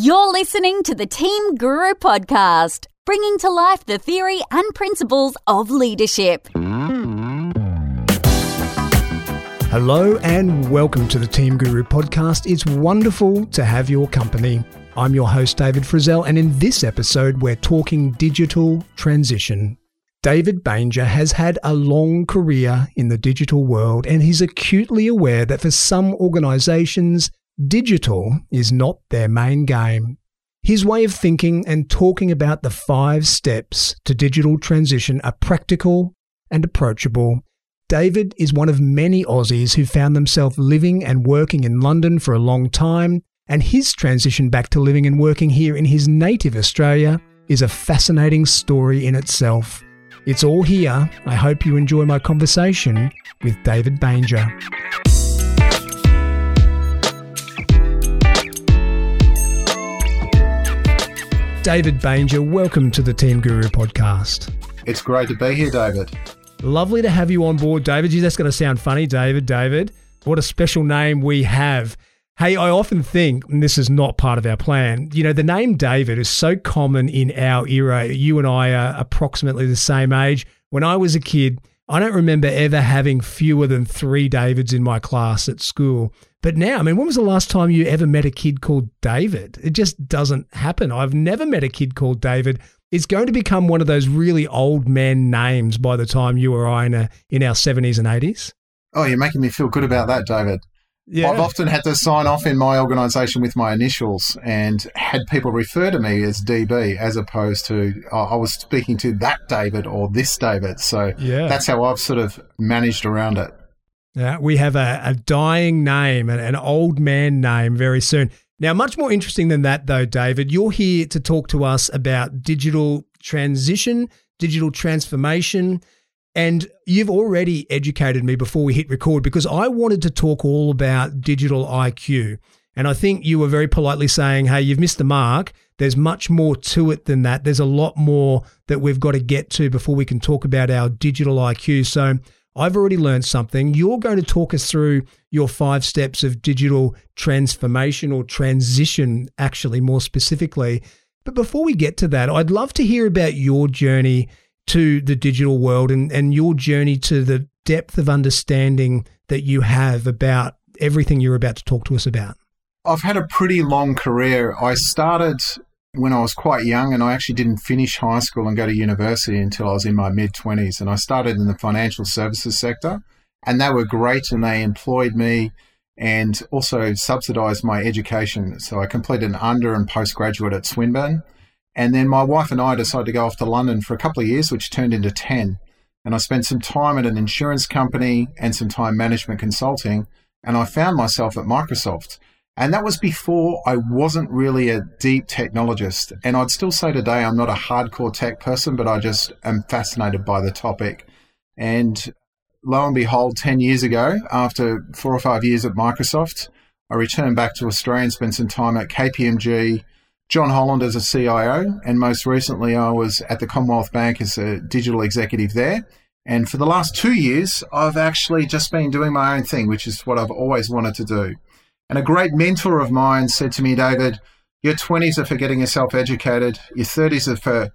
You're listening to the Team Guru podcast, bringing to life the theory and principles of leadership. Hello and welcome to the Team Guru podcast. It's wonderful to have your company. I'm your host, David Frizzell, and in this episode, we're talking digital transition. David Banger has had a long career in the digital world, and he's acutely aware that for some organizations, digital is not their main game. His way of thinking and talking about the five steps to digital transition are practical and approachable. David is one of many Aussies who found themselves living and working in London for a long time, and his transition back to living and working here in his native Australia is a fascinating story in itself. It's all here. I hope you enjoy my conversation with David Banger. David Banger, welcome to the Team Guru podcast. It's great to be here, David. Lovely to have you on board, David. Gee, that's going to sound funny, David. David, what a special name we have. Hey, I often think, and this is not part of our plan, you know, the name David is so common in our era. You and I are approximately the same age. When I was a kid, I don't remember ever having fewer than three Davids in my class at school. But now, I mean, when was the last time you ever met a kid called David? It just doesn't happen. I've never met a kid called David. It's going to become one of those really old men names by the time you or I in, a, in our 70s and 80s. Oh, you're making me feel good about that, David. Yeah. I've often had to sign off in my organisation with my initials and had people refer to me as DB as opposed to oh, I was speaking to that David or this David. So yeah. that's how I've sort of managed around it. Yeah, we have a, a dying name, an, an old man name very soon. Now, much more interesting than that, though, David, you're here to talk to us about digital transition, digital transformation, and you've already educated me before we hit record because I wanted to talk all about digital IQ. And I think you were very politely saying, hey, you've missed the mark. There's much more to it than that. There's a lot more that we've got to get to before we can talk about our digital IQ. So I've already learned something. You're going to talk us through your five steps of digital transformation or transition, actually, more specifically. But before we get to that, I'd love to hear about your journey to the digital world and, and your journey to the depth of understanding that you have about everything you're about to talk to us about? I've had a pretty long career. I started when I was quite young and I actually didn't finish high school and go to university until I was in my mid 20s. And I started in the financial services sector and they were great and they employed me and also subsidized my education. So I completed an under and postgraduate at Swinburne. And then my wife and I decided to go off to London for a couple of years, which turned into 10. And I spent some time at an insurance company and some time management consulting. And I found myself at Microsoft. And that was before I wasn't really a deep technologist. And I'd still say today I'm not a hardcore tech person, but I just am fascinated by the topic. And lo and behold, 10 years ago, after four or five years at Microsoft, I returned back to Australia and spent some time at KPMG, John Holland as a CIO, and most recently I was at the Commonwealth Bank as a digital executive there. And for the last two years, I've actually just been doing my own thing, which is what I've always wanted to do. And a great mentor of mine said to me, David, your 20s are for getting yourself educated, your 30s are for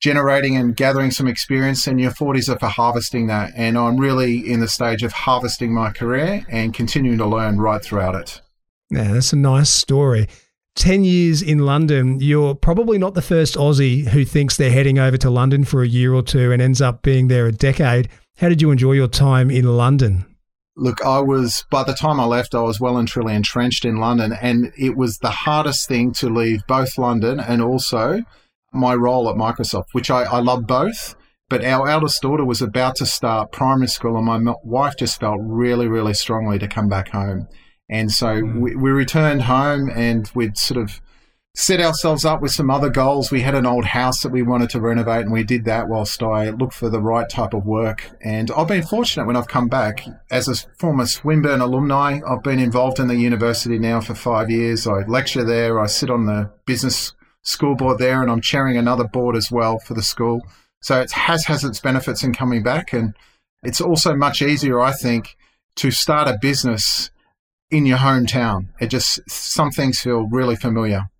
generating and gathering some experience, and your 40s are for harvesting that. And I'm really in the stage of harvesting my career and continuing to learn right throughout it. Yeah, that's a nice story. 10 years in London, you're probably not the first Aussie who thinks they're heading over to London for a year or two and ends up being there a decade. How did you enjoy your time in London? Look, I was, by the time I left, I was well and truly entrenched in London, and it was the hardest thing to leave both London and also my role at Microsoft, which I, I love both. But our eldest daughter was about to start primary school, and my wife just felt really, really strongly to come back home. And so mm. we, we returned home and we'd sort of set ourselves up with some other goals. We had an old house that we wanted to renovate, and we did that whilst I looked for the right type of work. And I've been fortunate when I've come back as a former Swinburne alumni. I've been involved in the university now for five years. I lecture there. I sit on the business school board there, and I'm chairing another board as well for the school. So it has has its benefits in coming back, and it's also much easier, I think, to start a business in your hometown. It just, some things feel really familiar.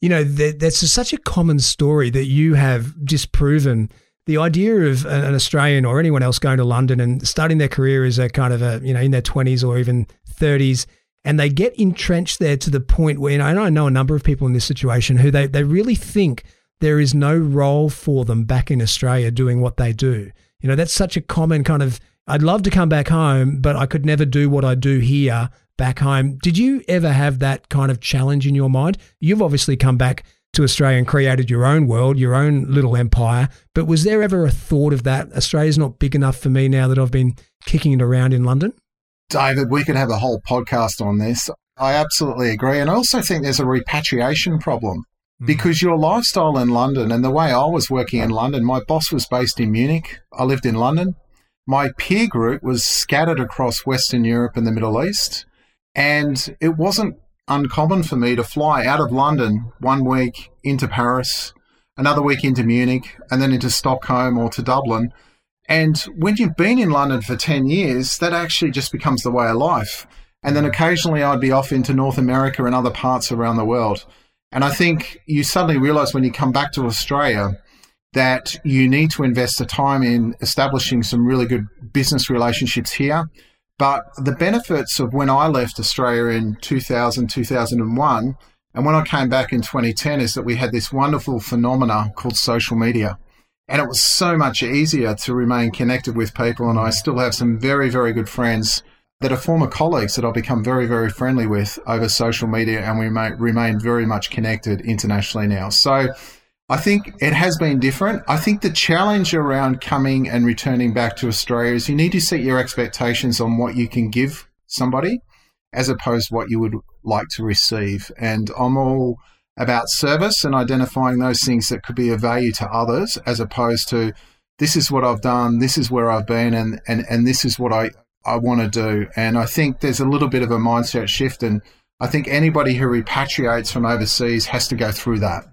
you know, that, that's such a common story that you have disproven the idea of an Australian or anyone else going to London and starting their career as a kind of a, you know, in their 20s or even 30s, and they get entrenched there to the point where, and I know a number of people in this situation who they, they really think there is no role for them back in Australia doing what they do. You know, that's such a common kind of, I'd love to come back home, but I could never do what I do here back home. Did you ever have that kind of challenge in your mind? You've obviously come back to Australia and created your own world, your own little empire. But was there ever a thought of that? Australia's not big enough for me now that I've been kicking it around in London? David, we could have a whole podcast on this. I absolutely agree. And I also think there's a repatriation problem hmm. because your lifestyle in London and the way I was working in London, my boss was based in Munich. I lived in London. My peer group was scattered across Western Europe and the Middle East. And it wasn't uncommon for me to fly out of London one week into Paris, another week into Munich, and then into Stockholm or to Dublin. And when you've been in London for 10 years, that actually just becomes the way of life. And then occasionally I'd be off into North America and other parts around the world. And I think you suddenly realize when you come back to Australia that you need to invest the time in establishing some really good business relationships here but the benefits of when I left Australia in 2000, 2001, and when I came back in 2010 is that we had this wonderful phenomena called social media. And it was so much easier to remain connected with people. And I still have some very, very good friends that are former colleagues that I've become very, very friendly with over social media. And we remain very much connected internationally now. So I think it has been different. I think the challenge around coming and returning back to Australia is you need to set your expectations on what you can give somebody as opposed to what you would like to receive. And I'm all about service and identifying those things that could be of value to others as opposed to this is what I've done, this is where I've been, and, and, and this is what I, I want to do. And I think there's a little bit of a mindset shift. And I think anybody who repatriates from overseas has to go through that.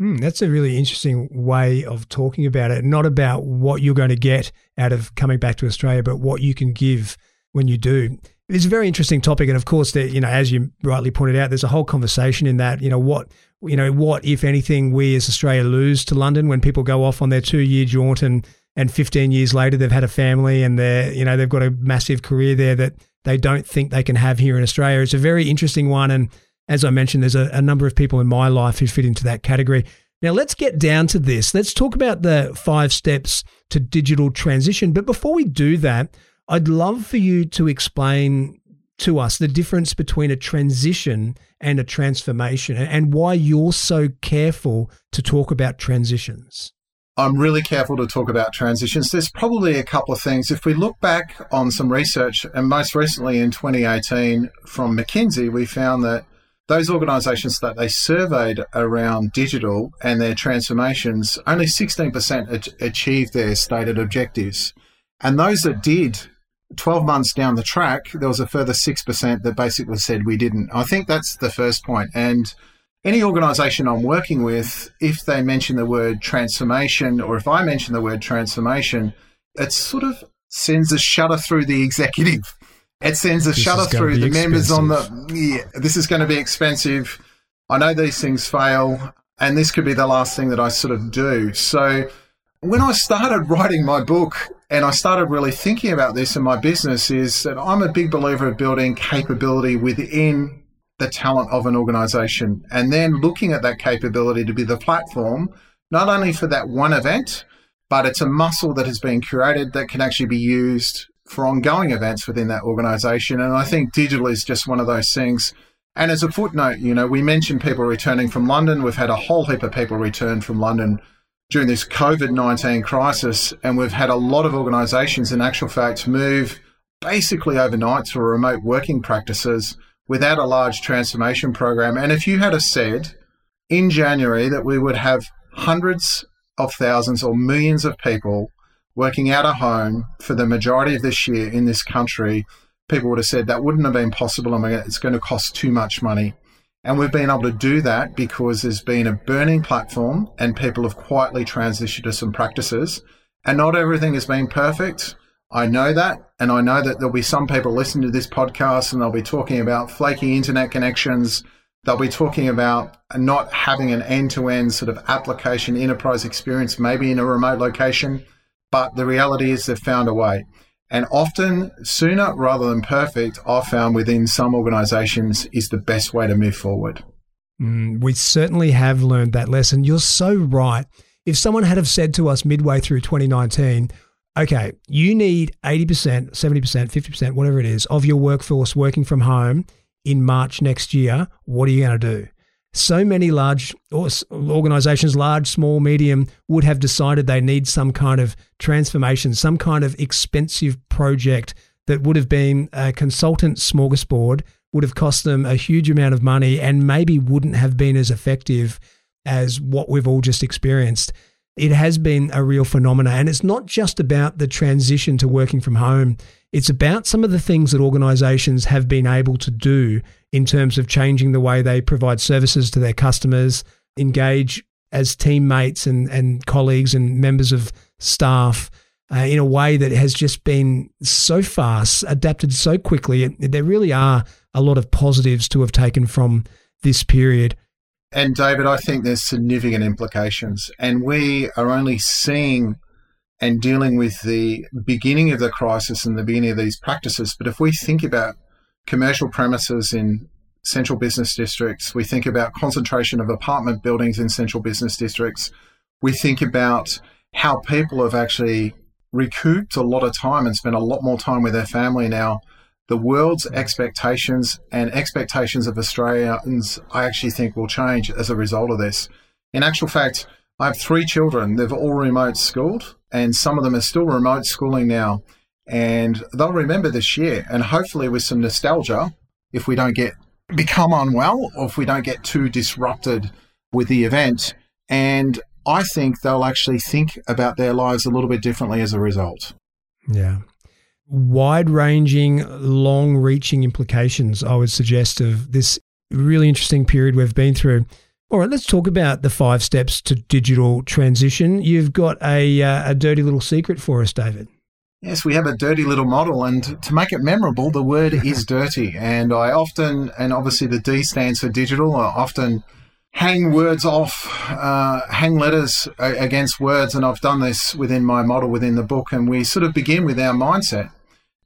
Mm, that's a really interesting way of talking about it. Not about what you're going to get out of coming back to Australia, but what you can give when you do. It's a very interesting topic, and of course, that you know, as you rightly pointed out, there's a whole conversation in that. You know, what you know, what if anything, we as Australia lose to London when people go off on their two-year jaunt, and and 15 years later they've had a family and they're you know they've got a massive career there that they don't think they can have here in Australia. It's a very interesting one, and as I mentioned, there's a, a number of people in my life who fit into that category. Now, let's get down to this. Let's talk about the five steps to digital transition. But before we do that, I'd love for you to explain to us the difference between a transition and a transformation and why you're so careful to talk about transitions. I'm really careful to talk about transitions. There's probably a couple of things. If we look back on some research, and most recently in 2018 from McKinsey, we found that those organizations that they surveyed around digital and their transformations, only 16% achieved their stated objectives. And those that did, 12 months down the track, there was a further 6% that basically said we didn't. I think that's the first point. And any organization I'm working with, if they mention the word transformation, or if I mention the word transformation, it sort of sends a shudder through the executive it sends a this shudder through the members on the. Yeah, this is going to be expensive. I know these things fail, and this could be the last thing that I sort of do. So when I started writing my book and I started really thinking about this in my business, is that I'm a big believer of building capability within the talent of an organization and then looking at that capability to be the platform, not only for that one event, but it's a muscle that has been curated that can actually be used for ongoing events within that organization. And I think digital is just one of those things. And as a footnote, you know, we mentioned people returning from London. We've had a whole heap of people return from London during this COVID 19 crisis. And we've had a lot of organizations, in actual fact, move basically overnight to remote working practices without a large transformation program. And if you had said in January that we would have hundreds of thousands or millions of people working out of home for the majority of this year in this country, people would have said that wouldn't have been possible and it's going to cost too much money. And we've been able to do that because there's been a burning platform and people have quietly transitioned to some practices. And not everything has been perfect. I know that. And I know that there'll be some people listening to this podcast and they'll be talking about flaky internet connections. They'll be talking about not having an end to end sort of application enterprise experience, maybe in a remote location. But the reality is they've found a way. And often, sooner rather than perfect, I've found within some organizations is the best way to move forward. Mm, we certainly have learned that lesson. You're so right. If someone had have said to us midway through 2019, okay, you need 80%, 70%, 50%, whatever it is, of your workforce working from home in March next year, what are you going to do? So many large organizations, large, small, medium, would have decided they need some kind of transformation, some kind of expensive project that would have been a consultant smorgasbord would have cost them a huge amount of money and maybe wouldn't have been as effective as what we've all just experienced. It has been a real phenomenon. And it's not just about the transition to working from home, it's about some of the things that organizations have been able to do in terms of changing the way they provide services to their customers, engage as teammates and, and colleagues and members of staff uh, in a way that has just been so fast, adapted so quickly. There really are a lot of positives to have taken from this period. And David, I think there's significant implications. And we are only seeing and dealing with the beginning of the crisis and the beginning of these practices. But if we think about commercial premises in central business districts, we think about concentration of apartment buildings in central business districts, we think about how people have actually recouped a lot of time and spent a lot more time with their family now. The world's expectations and expectations of Australians, I actually think, will change as a result of this. In actual fact, I have three children. They've all remote schooled, and some of them are still remote schooling now. And they'll remember this year, and hopefully with some nostalgia, if we don't get become unwell or if we don't get too disrupted with the event. And I think they'll actually think about their lives a little bit differently as a result. Yeah. Wide ranging, long reaching implications, I would suggest, of this really interesting period we've been through. All right, let's talk about the five steps to digital transition. You've got a, uh, a dirty little secret for us, David. Yes, we have a dirty little model, and to make it memorable, the word is dirty. And I often, and obviously the D stands for digital, I often hang words off, uh, hang letters against words. And I've done this within my model within the book. And we sort of begin with our mindset.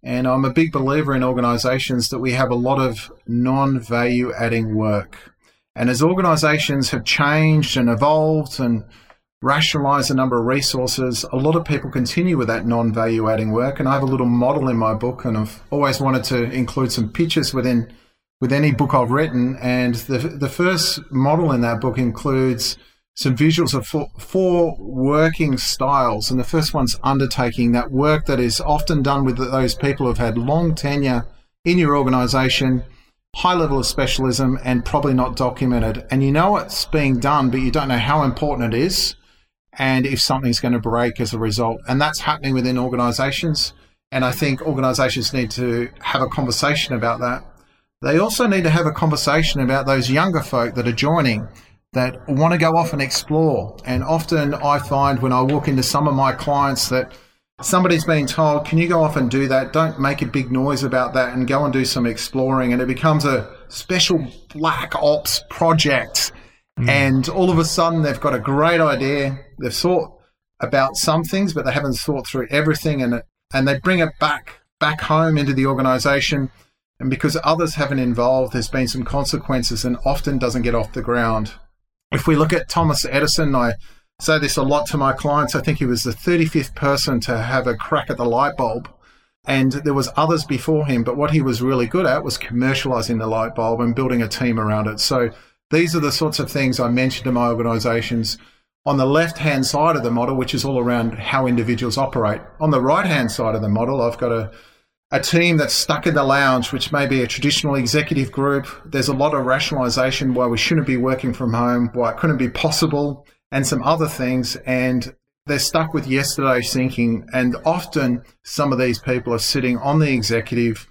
And I'm a big believer in organizations that we have a lot of non value adding work. And as organizations have changed and evolved and rationalized a number of resources, a lot of people continue with that non value adding work. And I have a little model in my book, and I've always wanted to include some pictures within with any book I've written. And the, the first model in that book includes some visuals of four, four, working styles. And the first one's undertaking that work that is often done with those people who've had long tenure in your organization, high level of specialism, and probably not documented. And you know it's being done, but you don't know how important it is and if something's going to break as a result. And that's happening within organizations. And I think organizations need to have a conversation about that they also need to have a conversation about those younger folk that are joining that want to go off and explore. And often I find when I walk into some of my clients that somebody's been told, can you go off and do that? Don't make a big noise about that and go and do some exploring. And it becomes a special black ops project. Mm. And all of a sudden they've got a great idea. They've thought about some things, but they haven't thought through everything. And, and they bring it back, back home into the organization and because others haven't involved, there's been some consequences and often doesn't get off the ground. If we look at Thomas Edison, I say this a lot to my clients. I think he was the 35th person to have a crack at the light bulb. And there was others before him, but what he was really good at was commercializing the light bulb and building a team around it. So these are the sorts of things I mentioned to my organizations. On the left hand side of the model, which is all around how individuals operate. On the right hand side of the model, I've got a a team that's stuck in the lounge, which may be a traditional executive group. There's a lot of rationalization why we shouldn't be working from home, why it couldn't be possible, and some other things. And they're stuck with yesterday's thinking. And often some of these people are sitting on the executive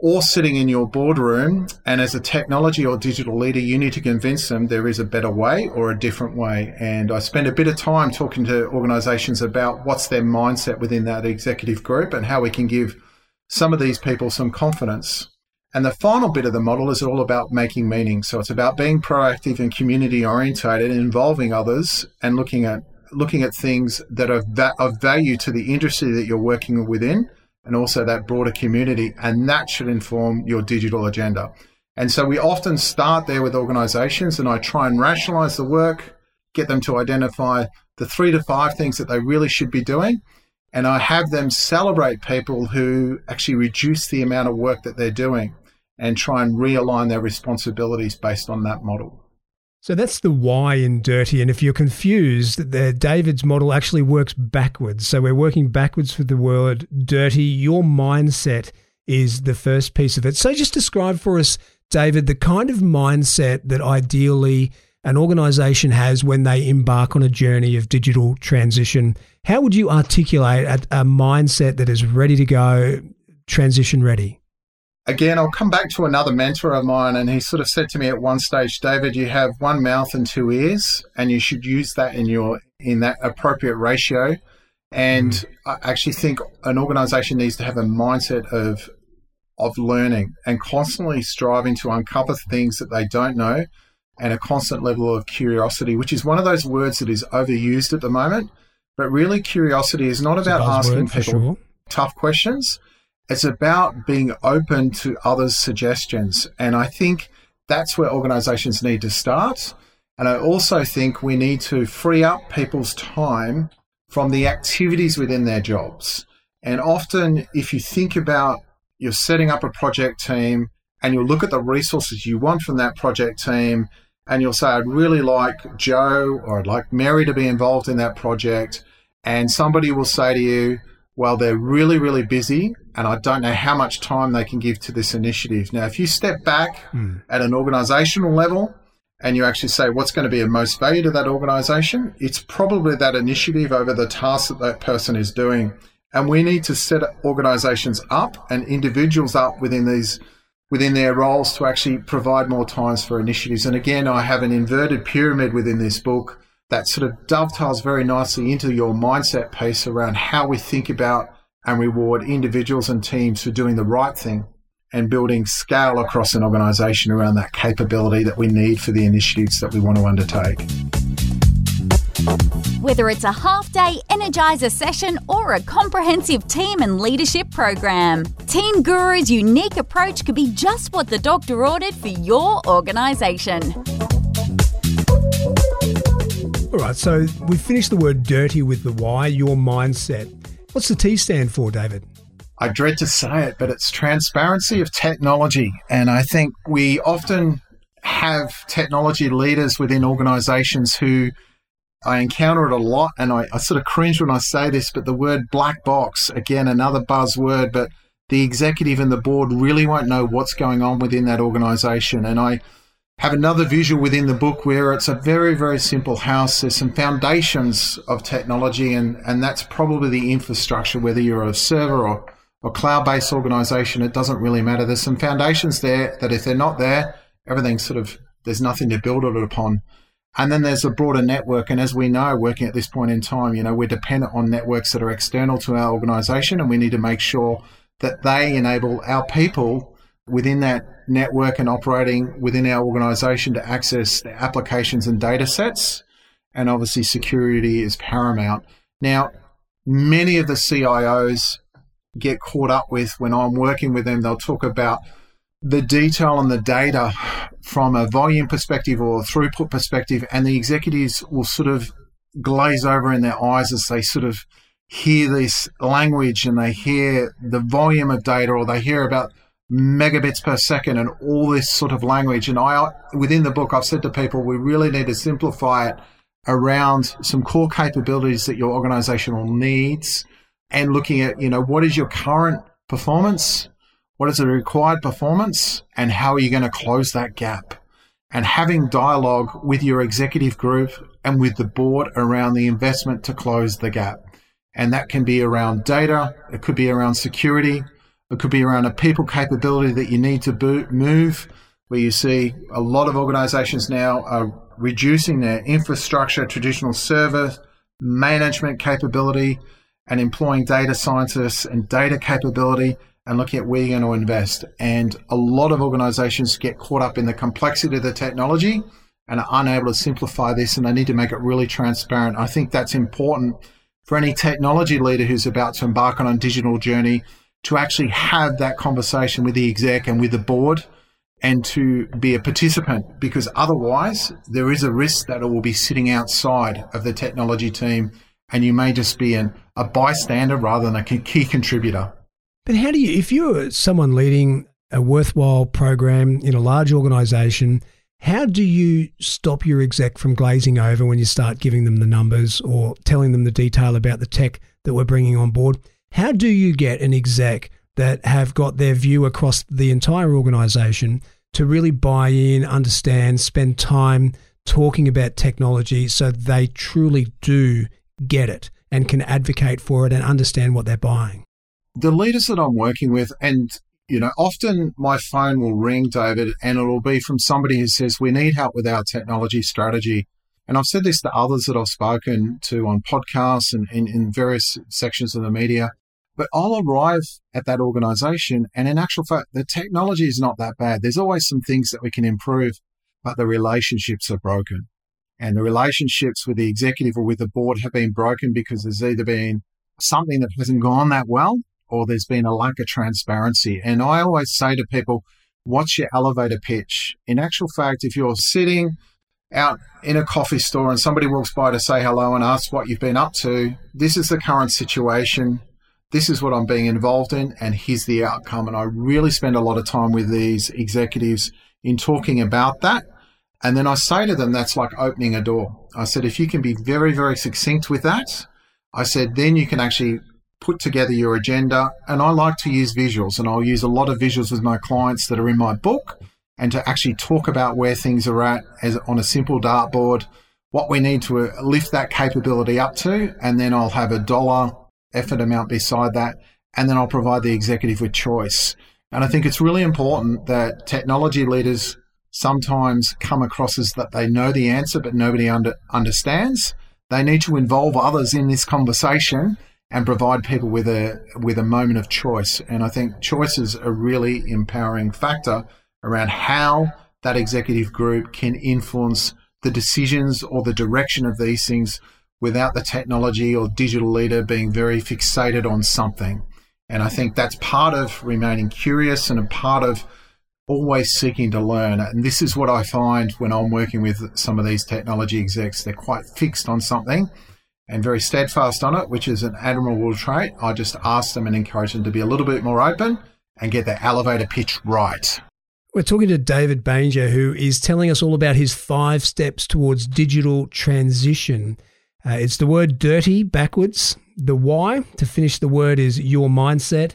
or sitting in your boardroom. And as a technology or digital leader, you need to convince them there is a better way or a different way. And I spend a bit of time talking to organizations about what's their mindset within that executive group and how we can give some of these people some confidence. And the final bit of the model is all about making meaning. So it's about being proactive and community orientated, involving others, and looking at looking at things that are va- of value to the industry that you're working within, and also that broader community. And that should inform your digital agenda. And so we often start there with organizations, and I try and rationalize the work, get them to identify the three to five things that they really should be doing. And I have them celebrate people who actually reduce the amount of work that they're doing and try and realign their responsibilities based on that model. So that's the why in dirty. And if you're confused, the David's model actually works backwards. So we're working backwards for the word dirty. Your mindset is the first piece of it. So just describe for us, David, the kind of mindset that ideally an organization has when they embark on a journey of digital transition. How would you articulate a, a mindset that is ready to go, transition ready? again, I'll come back to another mentor of mine, and he sort of said to me at one stage, David, you have one mouth and two ears, and you should use that in your in that appropriate ratio. And mm. I actually think an organization needs to have a mindset of of learning and constantly striving to uncover things that they don't know and a constant level of curiosity, which is one of those words that is overused at the moment. But really, curiosity is not about asking people sure. tough questions it's about being open to others' suggestions. And I think that's where organizations need to start. And I also think we need to free up people's time from the activities within their jobs. And often, if you think about you're setting up a project team and you look at the resources you want from that project team, and you'll say, I'd really like Joe or I'd like Mary to be involved in that project. And somebody will say to you, well, they're really, really busy and I don't know how much time they can give to this initiative. Now, if you step back mm. at an organizational level and you actually say what's going to be of most value to that organization, it's probably that initiative over the task that that person is doing. And we need to set organizations up and individuals up within these within their roles to actually provide more times for initiatives. And again, I have an inverted pyramid within this book that sort of dovetails very nicely into your mindset piece around how we think about and reward individuals and teams for doing the right thing and building scale across an organization around that capability that we need for the initiatives that we want to undertake. Whether it's a half day Energizer session or a comprehensive team and leadership program, Team Guru's unique approach could be just what the doctor ordered for your organization. All right, so we've finished the word dirty with the why, your mindset. What's the T stand for, David? I dread to say it, but it's transparency of technology. And I think we often have technology leaders within organizations who I encounter it a lot. And I, I sort of cringe when I say this, but the word black box, again, another buzzword, but the executive and the board really won't know what's going on within that organization. And I, have another visual within the book where it's a very, very simple house. There's some foundations of technology, and, and that's probably the infrastructure, whether you're a server or, or cloud based organization, it doesn't really matter. There's some foundations there that if they're not there, everything's sort of, there's nothing to build it upon. And then there's a broader network. And as we know, working at this point in time, you know, we're dependent on networks that are external to our organization, and we need to make sure that they enable our people within that network and operating within our organization to access the applications and data sets. And obviously, security is paramount. Now, many of the CIOs get caught up with when I'm working with them, they'll talk about the detail and the data from a volume perspective or throughput perspective, and the executives will sort of glaze over in their eyes as they sort of hear this language and they hear the volume of data or they hear about megabits per second and all this sort of language. And I, within the book, I've said to people, we really need to simplify it around some core capabilities that your organizational needs and looking at, you know, what is your current performance? What is the required performance? And how are you going to close that gap? And having dialogue with your executive group and with the board around the investment to close the gap. And that can be around data. It could be around security. It could be around a people capability that you need to boot, move, where you see a lot of organizations now are reducing their infrastructure, traditional server management capability, and employing data scientists and data capability and looking at where you're going to invest. And a lot of organizations get caught up in the complexity of the technology and are unable to simplify this and they need to make it really transparent. I think that's important for any technology leader who's about to embark on a digital journey to actually have that conversation with the exec and with the board and to be a participant because otherwise there is a risk that it will be sitting outside of the technology team and you may just be an, a bystander rather than a key contributor. But how do you, if you're someone leading a worthwhile program in a large organization, how do you stop your exec from glazing over when you start giving them the numbers or telling them the detail about the tech that we're bringing on board? How do you get an exec that have got their view across the entire organization to really buy in, understand, spend time talking about technology so they truly do get it and can advocate for it and understand what they're buying? The leaders that I'm working with, and you know, often my phone will ring, David, and it'll be from somebody who says, We need help with our technology strategy. And I've said this to others that I've spoken to on podcasts and in, various sections of the media. But I'll arrive at that organization, and in actual fact, the technology is not that bad. There's always some things that we can improve, but the relationships are broken. And the relationships with the executive or with the board have been broken because there's either been something that hasn't gone that well or there's been a lack of transparency. And I always say to people, what's your elevator pitch? In actual fact, if you're sitting out in a coffee store and somebody walks by to say hello and ask what you've been up to, this is the current situation this is what I'm being involved in, and here's the outcome. And I really spend a lot of time with these executives in talking about that. And then I say to them, that's like opening a door. I said, if you can be very, very succinct with that, I said, then you can actually put together your agenda. And I like to use visuals, and I'll use a lot of visuals with my clients that are in my book and to actually talk about where things are at as on a simple dartboard, what we need to uh, lift that capability up to. And then I'll have a dollar effort amount beside that. And then I'll provide the executive with choice. And I think it's really important that technology leaders sometimes come across as that they know the answer, but nobody under, understands. They need to involve others in this conversation and provide people with a with a moment of choice. And I think choice is a really empowering factor around how that executive group can influence the decisions or the direction of these things without the technology or digital leader being very fixated on something. And I think that's part of remaining curious and a part of always seeking to learn. And this is what I find when I'm working with some of these technology execs. They're quite fixed on something and very steadfast on it, which is an admirable trait. I just ask them and encourage them to be a little bit more open and get their elevator pitch right. We're talking to David Banger, who is telling us all about his five steps towards digital transition. Uh, it's the word dirty backwards. The why to finish the word is your mindset.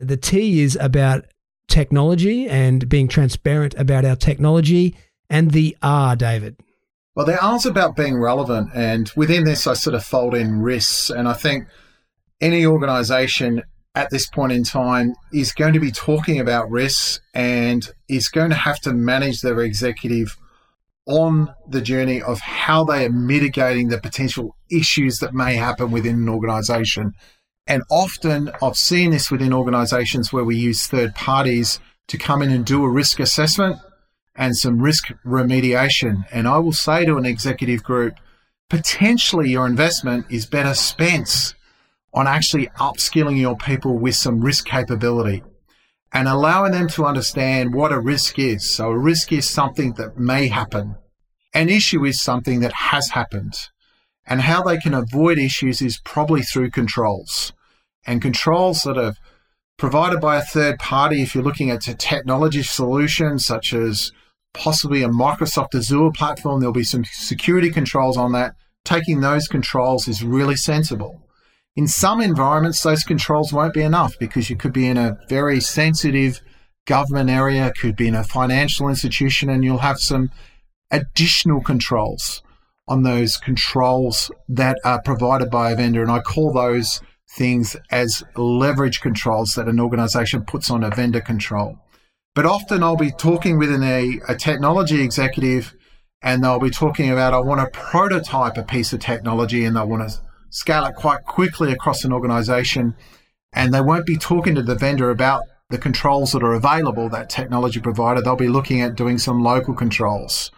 The T is about technology and being transparent about our technology. And the R, David. Well, the R's about being relevant. And within this, I sort of fold in risks. And I think any organization at this point in time is going to be talking about risks and is going to have to manage their executive on the journey of how they are mitigating the potential issues that may happen within an organization. And often I've seen this within organizations where we use third parties to come in and do a risk assessment and some risk remediation. And I will say to an executive group, potentially your investment is better spent on actually upskilling your people with some risk capability and allowing them to understand what a risk is. So a risk is something that may happen. An issue is something that has happened. And how they can avoid issues is probably through controls. And controls that are provided by a third party, if you're looking at a technology solution such as possibly a Microsoft Azure platform, there'll be some security controls on that. Taking those controls is really sensible. In some environments, those controls won't be enough because you could be in a very sensitive government area, could be in a financial institution, and you'll have some additional controls on those controls that are provided by a vendor. And I call those things as leverage controls that an organization puts on a vendor control. But often I'll be talking with a, a technology executive and they'll be talking about, I want to prototype a piece of technology and I want to scale it quite quickly across an organization. and they won't be talking to the vendor about the controls that are available, that technology provider. They'll be looking at doing some local controls.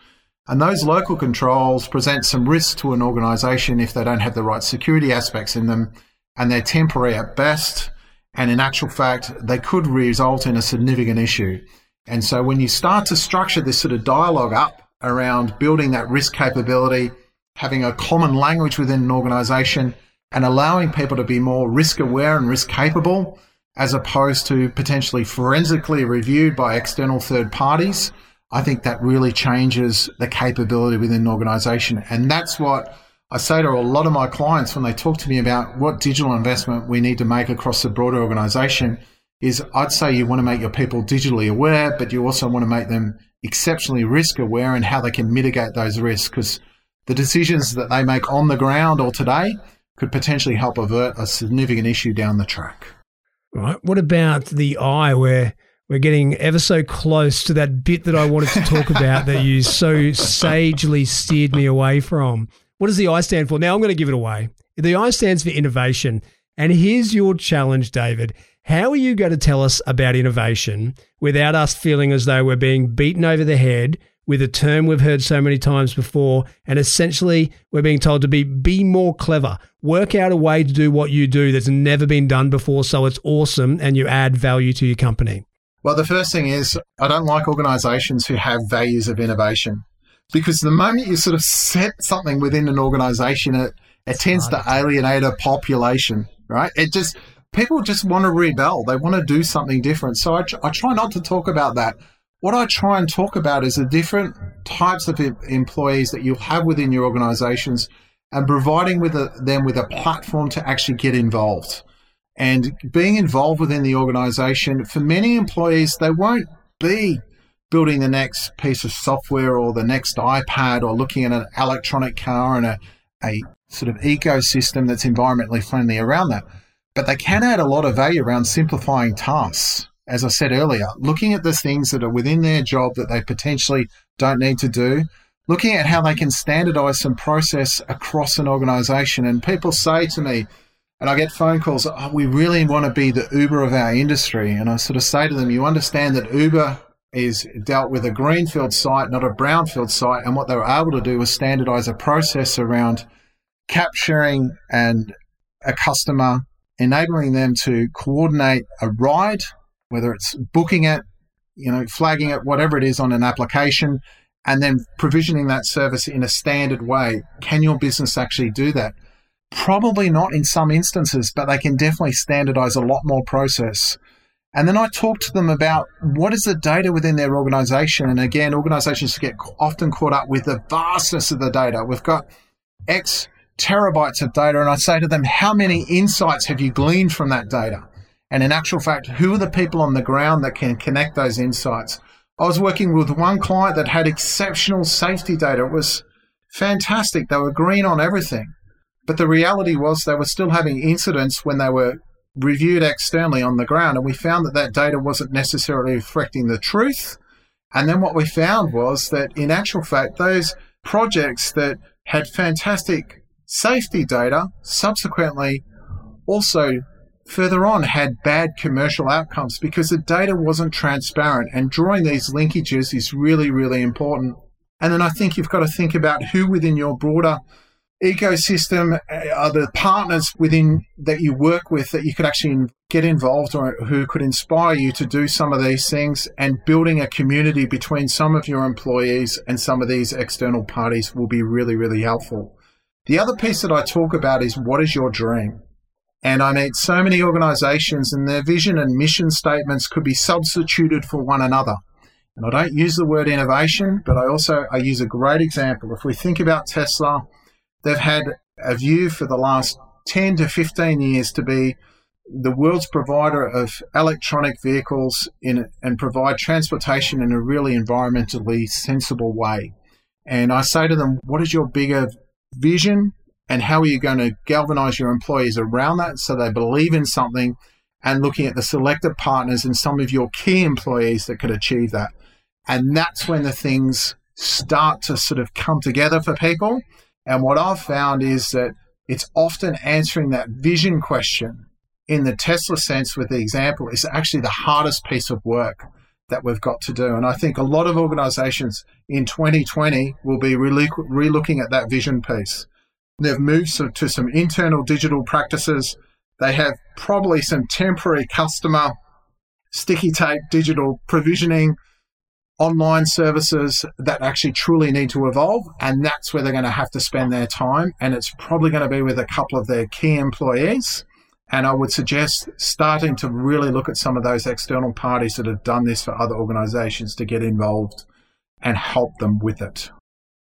And those local controls present some risks to an organization if they don't have the right security aspects in them, and they're temporary at best. And in actual fact, they could result in a significant issue. And so when you start to structure this sort of dialogue up around building that risk capability, having a common language within an organization, and allowing people to be more risk aware and risk capable, as opposed to potentially forensically reviewed by external third parties, I think that really changes the capability within an organization. And that's what I say to a lot of my clients when they talk to me about what digital investment we need to make across the broader organization is I'd say you want to make your people digitally aware, but you also want to make them exceptionally risk aware and how they can mitigate those risks because the decisions that they make on the ground or today could potentially help avert a significant issue down the track. Right. What about the eye where we're getting ever so close to that bit that I wanted to talk about that you so sagely steered me away from? What does the I stand for? Now I'm going to give it away. The I stands for innovation. And here's your challenge, David. How are you going to tell us about innovation without us feeling as though we're being beaten over the head with a term we've heard so many times before. And essentially, we're being told to be be more clever, work out a way to do what you do that's never been done before. So it's awesome and you add value to your company. Well, the first thing is I don't like organizations who have values of innovation because the moment you sort of set something within an organization, it, it tends to alienate a population, right? It just, people just want to rebel. They want to do something different. So I, I try not to talk about that what I try and talk about is the different types of employees that you'll have within your organizations and providing with a, them with a platform to actually get involved. And being involved within the organization, for many employees, they won't be building the next piece of software or the next iPad or looking at an electronic car and a, a sort of ecosystem that's environmentally friendly around that. But they can add a lot of value around simplifying tasks as I said earlier, looking at the things that are within their job that they potentially don't need to do, looking at how they can standardize some process across an organization. And people say to me, and I get phone calls, oh, we really want to be the Uber of our industry. And I sort of say to them, you understand that Uber is dealt with a greenfield site, not a brownfield site. And what they were able to do was standardize a process around capturing and a customer, enabling them to coordinate a ride whether it's booking it, you know, flagging it, whatever it is on an application, and then provisioning that service in a standard way. Can your business actually do that? Probably not in some instances, but they can definitely standardize a lot more process. And then I talk to them about what is the data within their organization. And again, organizations get often caught up with the vastness of the data. We've got X terabytes of data. And I say to them, how many insights have you gleaned from that data? And in actual fact, who are the people on the ground that can connect those insights? I was working with one client that had exceptional safety data. It was fantastic. They were green on everything. But the reality was they were still having incidents when they were reviewed externally on the ground. And we found that that data wasn't necessarily reflecting the truth. And then what we found was that in actual fact, those projects that had fantastic safety data subsequently also further on had bad commercial outcomes because the data wasn't transparent and drawing these linkages is really, really important. And then I think you've got to think about who within your broader ecosystem uh, are the partners within that you work with that you could actually get involved or who could inspire you to do some of these things and building a community between some of your employees and some of these external parties will be really, really helpful. The other piece that I talk about is what is your dream? And I meet so many organizations and their vision and mission statements could be substituted for one another. And I don't use the word innovation, but I also I use a great example. If we think about Tesla, they've had a view for the last 10 to 15 years to be the world's provider of electronic vehicles in, and provide transportation in a really environmentally sensible way. And I say to them, what is your bigger vision and how are you going to galvanize your employees around that so they believe in something and looking at the selected partners and some of your key employees that could achieve that. And that's when the things start to sort of come together for people. And what I've found is that it's often answering that vision question in the Tesla sense with the example, is actually the hardest piece of work that we've got to do. And I think a lot of organizations in 2020 will be relooking at that vision piece. They've moved to some internal digital practices. They have probably some temporary customer sticky tape digital provisioning online services that actually truly need to evolve. And that's where they're going to have to spend their time. And it's probably going to be with a couple of their key employees. And I would suggest starting to really look at some of those external parties that have done this for other organizations to get involved and help them with it.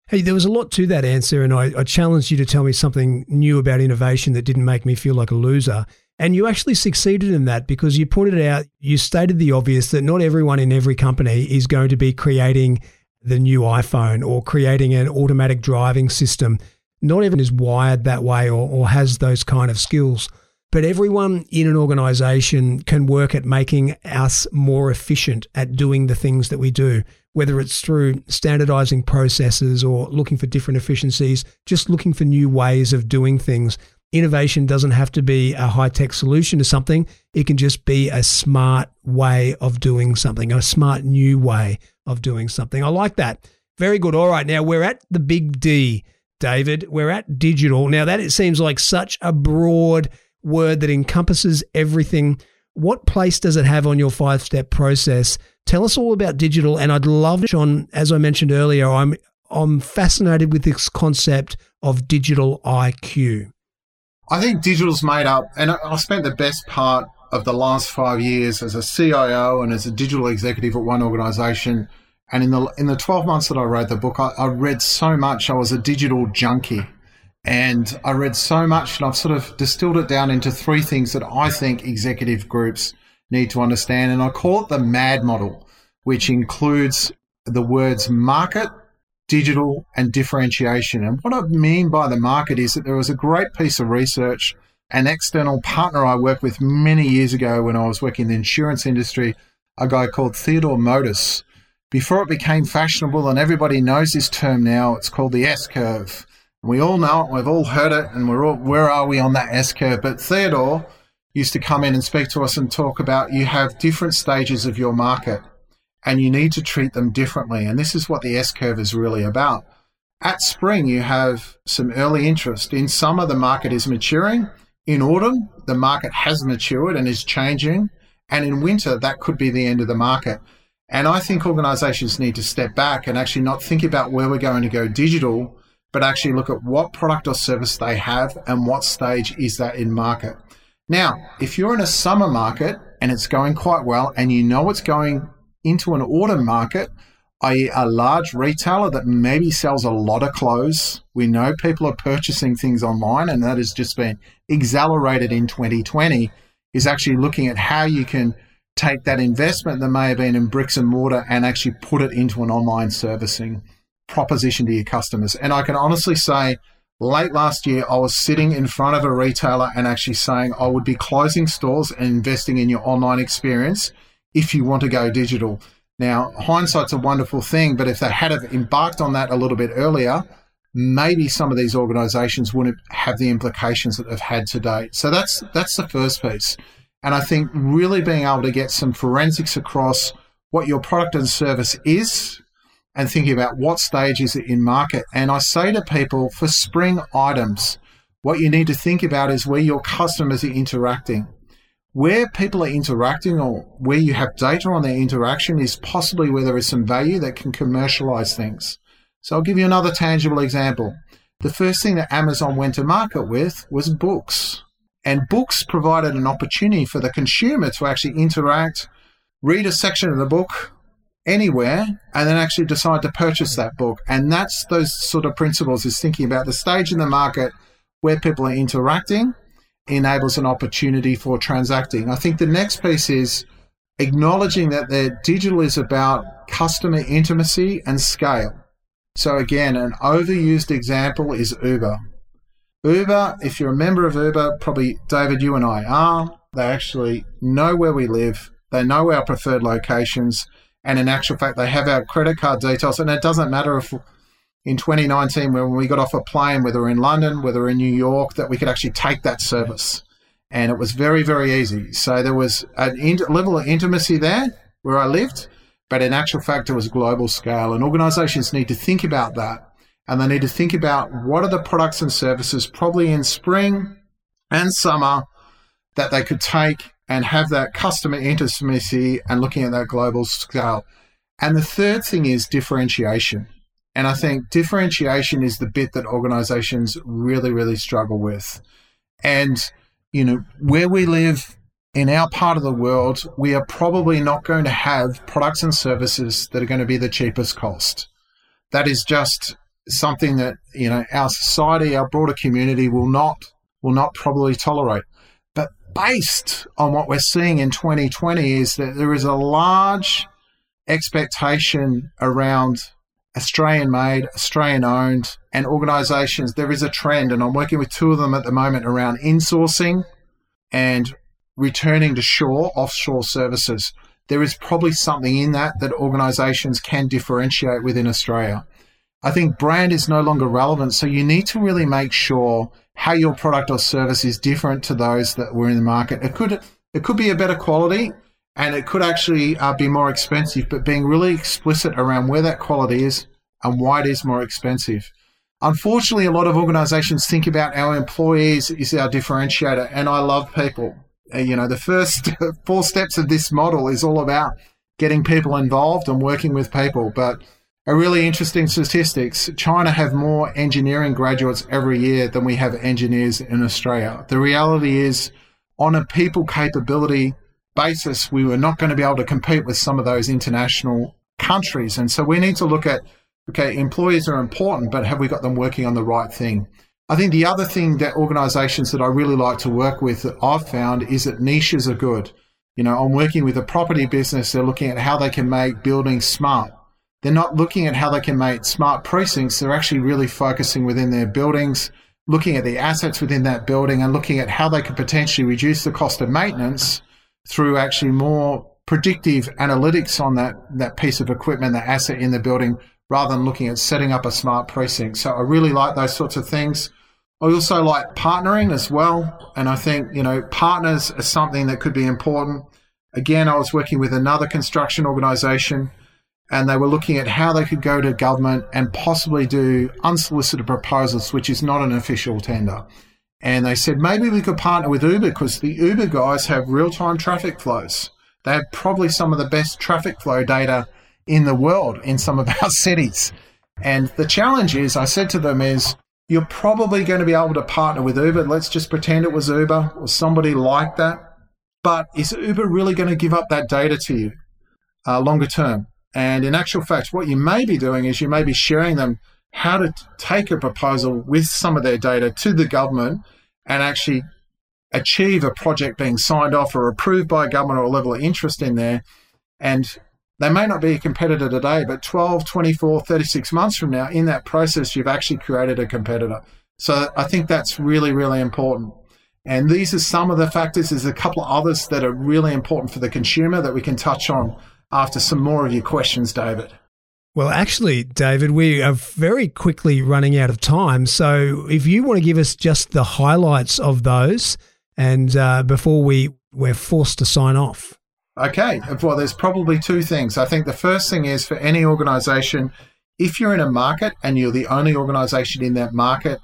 Hey, there was a lot to that answer, and I, I, challenged you to tell me something new about innovation that didn't make me feel like a loser. And you actually succeeded in that because you pointed out, you stated the obvious that not everyone in every company is going to be creating the new iPhone or creating an automatic driving system. Not everyone is wired that way or, or has those kind of skills. But everyone in an organization can work at making us more efficient at doing the things that we do, whether it's through standardizing processes or looking for different efficiencies, just looking for new ways of doing things innovation doesn't have to be a high tech solution to something. It can just be a smart way of doing something, a smart new way of doing something. I like that. Very good. All right. Now we're at the big D, David. We're at digital. Now that it seems like such a broad word that encompasses everything. What place does it have on your five step process? Tell us all about digital. And I'd love, John, as I mentioned earlier, I'm I'm fascinated with this concept of digital IQ. I think digital's made up, and I spent the best part of the last five years as a CIO and as a digital executive at one organization. And in the in the 12 months that I wrote the book, I, I read so much. I was a digital junkie. And I read so much, and I've sort of distilled it down into three things that I think executive groups need to understand. And I call it the MAD model, which includes the words market, digital and differentiation. And what I mean by the market is that there was a great piece of research. An external partner I worked with many years ago when I was working in the insurance industry, a guy called Theodore Modis. Before it became fashionable, and everybody knows this term now, it's called the S curve. We all know it, we've all heard it, and we're all, where are we on that S curve? But Theodore used to come in and speak to us and talk about you have different stages of your market and you need to treat them differently. And this is what the S curve is really about. At spring, you have some early interest. In summer, the market is maturing. In autumn, the market has matured and is changing. And in winter, that could be the end of the market. And I think organizations need to step back and actually not think about where we're going to go digital, but actually look at what product or service they have and what stage is that in market. Now, if you're in a summer market and it's going quite well and you know it's going into an autumn market, i.e., a large retailer that maybe sells a lot of clothes. We know people are purchasing things online, and that has just been accelerated in 2020. Is actually looking at how you can take that investment that may have been in bricks and mortar and actually put it into an online servicing proposition to your customers. And I can honestly say, late last year, I was sitting in front of a retailer and actually saying I would be closing stores and investing in your online experience if you want to go digital. Now, hindsight's a wonderful thing, but if they had have embarked on that a little bit earlier, maybe some of these organizations wouldn't have the implications that they've had to date. So that's that's the first piece. And I think really being able to get some forensics across what your product and service is and thinking about what stage is it in market. And I say to people for spring items, what you need to think about is where your customers are interacting where people are interacting or where you have data on their interaction is possibly where there is some value that can commercialize things. So I'll give you another tangible example. The first thing that Amazon went to market with was books. And books provided an opportunity for the consumer to actually interact, read a section of the book anywhere, and then actually decide to purchase that book. And that's those sort of principles is thinking about the stage in the market where people are interacting enables an opportunity for transacting. I think the next piece is acknowledging that the digital is about customer intimacy and scale. So again, an overused example is Uber. Uber, if you're a member of Uber, probably David, you and I are, they actually know where we live. They know our preferred locations. And in actual fact, they have our credit card details. And it doesn't matter if in 2019 when we got off a plane, whether in London, whether in New York, that we could actually take that service. And it was very, very easy. So there was a level of intimacy there where I lived, but in actual fact, it was global scale. And organizations need to think about that. And they need to think about what are the products and services probably in spring and summer that they could take and have that customer intimacy and looking at that global scale. And the third thing is differentiation. And I think differentiation is the bit that organizations really, really struggle with. And, you know, where we live in our part of the world, we are probably not going to have products and services that are going to be the cheapest cost. That is just something that, you know, our society, our broader community will not, will not probably tolerate. But based on what we're seeing in 2020 is that there is a large expectation around Australian made, Australian owned, and organizations. There is a trend, and I'm working with two of them at the moment around insourcing and returning to shore, offshore services. There is probably something in that that organizations can differentiate within Australia. I think brand is no longer relevant. So you need to really make sure how your product or service is different to those that were in the market. It could, it could be a better quality and it could actually uh, be more expensive, but being really explicit around where that quality is and why it is more expensive. Unfortunately, a lot of organizations think about our employees is our differentiator, and I love people. Uh, you know, the first four steps of this model is all about getting people involved and working with people. But a really interesting statistics China have more engineering graduates every year than we have engineers in Australia. The reality is, on a people capability basis, we were not going to be able to compete with some of those international countries. And so we need to look at okay, employees are important, but have we got them working on the right thing? I think the other thing that organizations that I really like to work with that I've found is that niches are good. You know, I'm working with a property business, they're looking at how they can make buildings smart. They're not looking at how they can make smart precincts, they're actually really focusing within their buildings, looking at the assets within that building and looking at how they could potentially reduce the cost of maintenance through actually more predictive analytics on that, that piece of equipment, that asset in the building, rather than looking at setting up a smart precinct. So I really like those sorts of things. I also like partnering as well. And I think, you know, partners are something that could be important. Again, I was working with another construction organization and they were looking at how they could go to government and possibly do unsolicited proposals, which is not an official tender. And they said maybe we could partner with Uber because the Uber guys have real time traffic flows. They have probably some of the best traffic flow data in the world in some of our cities. And the challenge is, I said to them, is you're probably going to be able to partner with Uber. Let's just pretend it was Uber or somebody like that. But is Uber really going to give up that data to you uh, longer term? And in actual fact, what you may be doing is you may be sharing them how to take a proposal with some of their data to the government and actually achieve a project being signed off or approved by government or a level of interest in there. And they may not be a competitor today, but 12, 24, 36 months from now, in that process, you've actually created a competitor. So I think that's really, really important. And these are some of the factors. There's a couple of others that are really important for the consumer that we can touch on after some more of your questions, David. Well, actually, David, we are very quickly running out of time. So if you want to give us just the highlights of those and uh, before we, we're forced to sign off. Okay. Well, there's probably two things. I think the first thing is for any organization, if you're in a market and you're the only organization in that market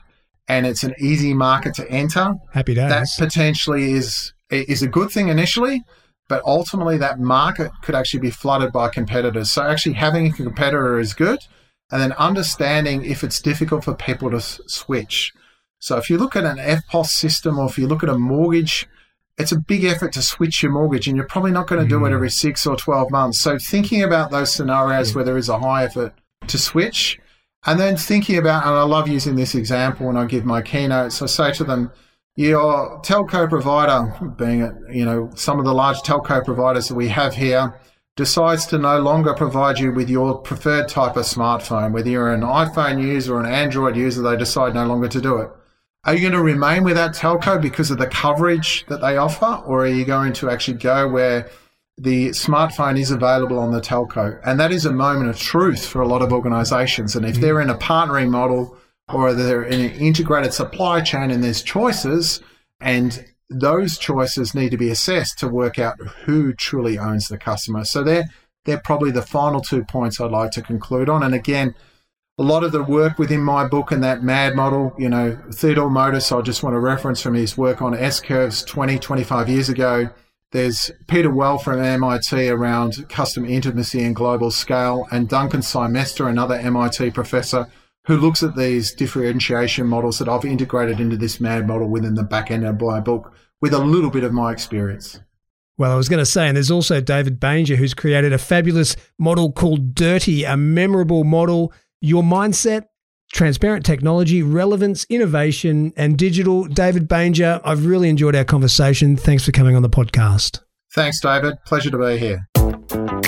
and it's an easy market to enter, happy days. That potentially is is a good thing initially, but ultimately that market could actually be flooded by competitors. So actually having a competitor is good, and then understanding if it's difficult for people to switch. So if you look at an EFTPOS system or if you look at a mortgage it's a big effort to switch your mortgage and you're probably not going to do it mm. every six or 12 months. So thinking about those scenarios where there is a high effort to switch and then thinking about, and I love using this example when I give my keynotes, I say to them, your telco provider, being it, you know, some of the large telco providers that we have here, decides to no longer provide you with your preferred type of smartphone, whether you're an iPhone user or an Android user, they decide no longer to do it. Are you going to remain with that telco because of the coverage that they offer, or are you going to actually go where the smartphone is available on the telco? And that is a moment of truth for a lot of organizations. And if mm-hmm. they're in a partnering model or they're in an integrated supply chain and there's choices, and those choices need to be assessed to work out who truly owns the customer. So they're they're probably the final two points I'd like to conclude on. And again, a lot of the work within my book and that MAD model, you know, Theodore Modis, I just want to reference from his work on S curves 20, 25 years ago. There's Peter Weill from MIT around custom intimacy and global scale, and Duncan Simester, another MIT professor, who looks at these differentiation models that I've integrated into this MAD model within the back end of my book with a little bit of my experience. Well, I was going to say, and there's also David Banger who's created a fabulous model called Dirty, a memorable model. Your mindset, transparent technology, relevance, innovation, and digital. David Banger, I've really enjoyed our conversation. Thanks for coming on the podcast. Thanks, David. Pleasure to be here.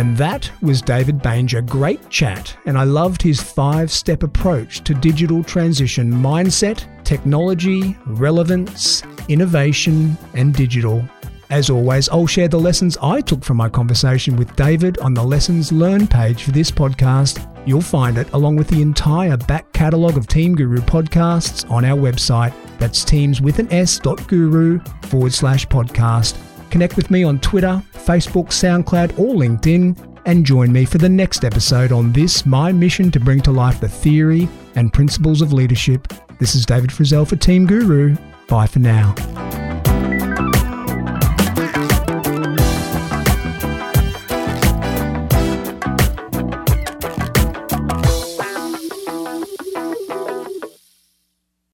And that was David Banger. Great chat. And I loved his five step approach to digital transition mindset, technology, relevance, innovation, and digital. As always, I'll share the lessons I took from my conversation with David on the Lessons Learned page for this podcast. You'll find it along with the entire back catalogue of Team Guru podcasts on our website. That's teams with an S dot guru forward slash podcast. Connect with me on Twitter, Facebook, SoundCloud, or LinkedIn, and join me for the next episode on this, my mission to bring to life the theory and principles of leadership. This is David Frizzell for Team Guru. Bye for now.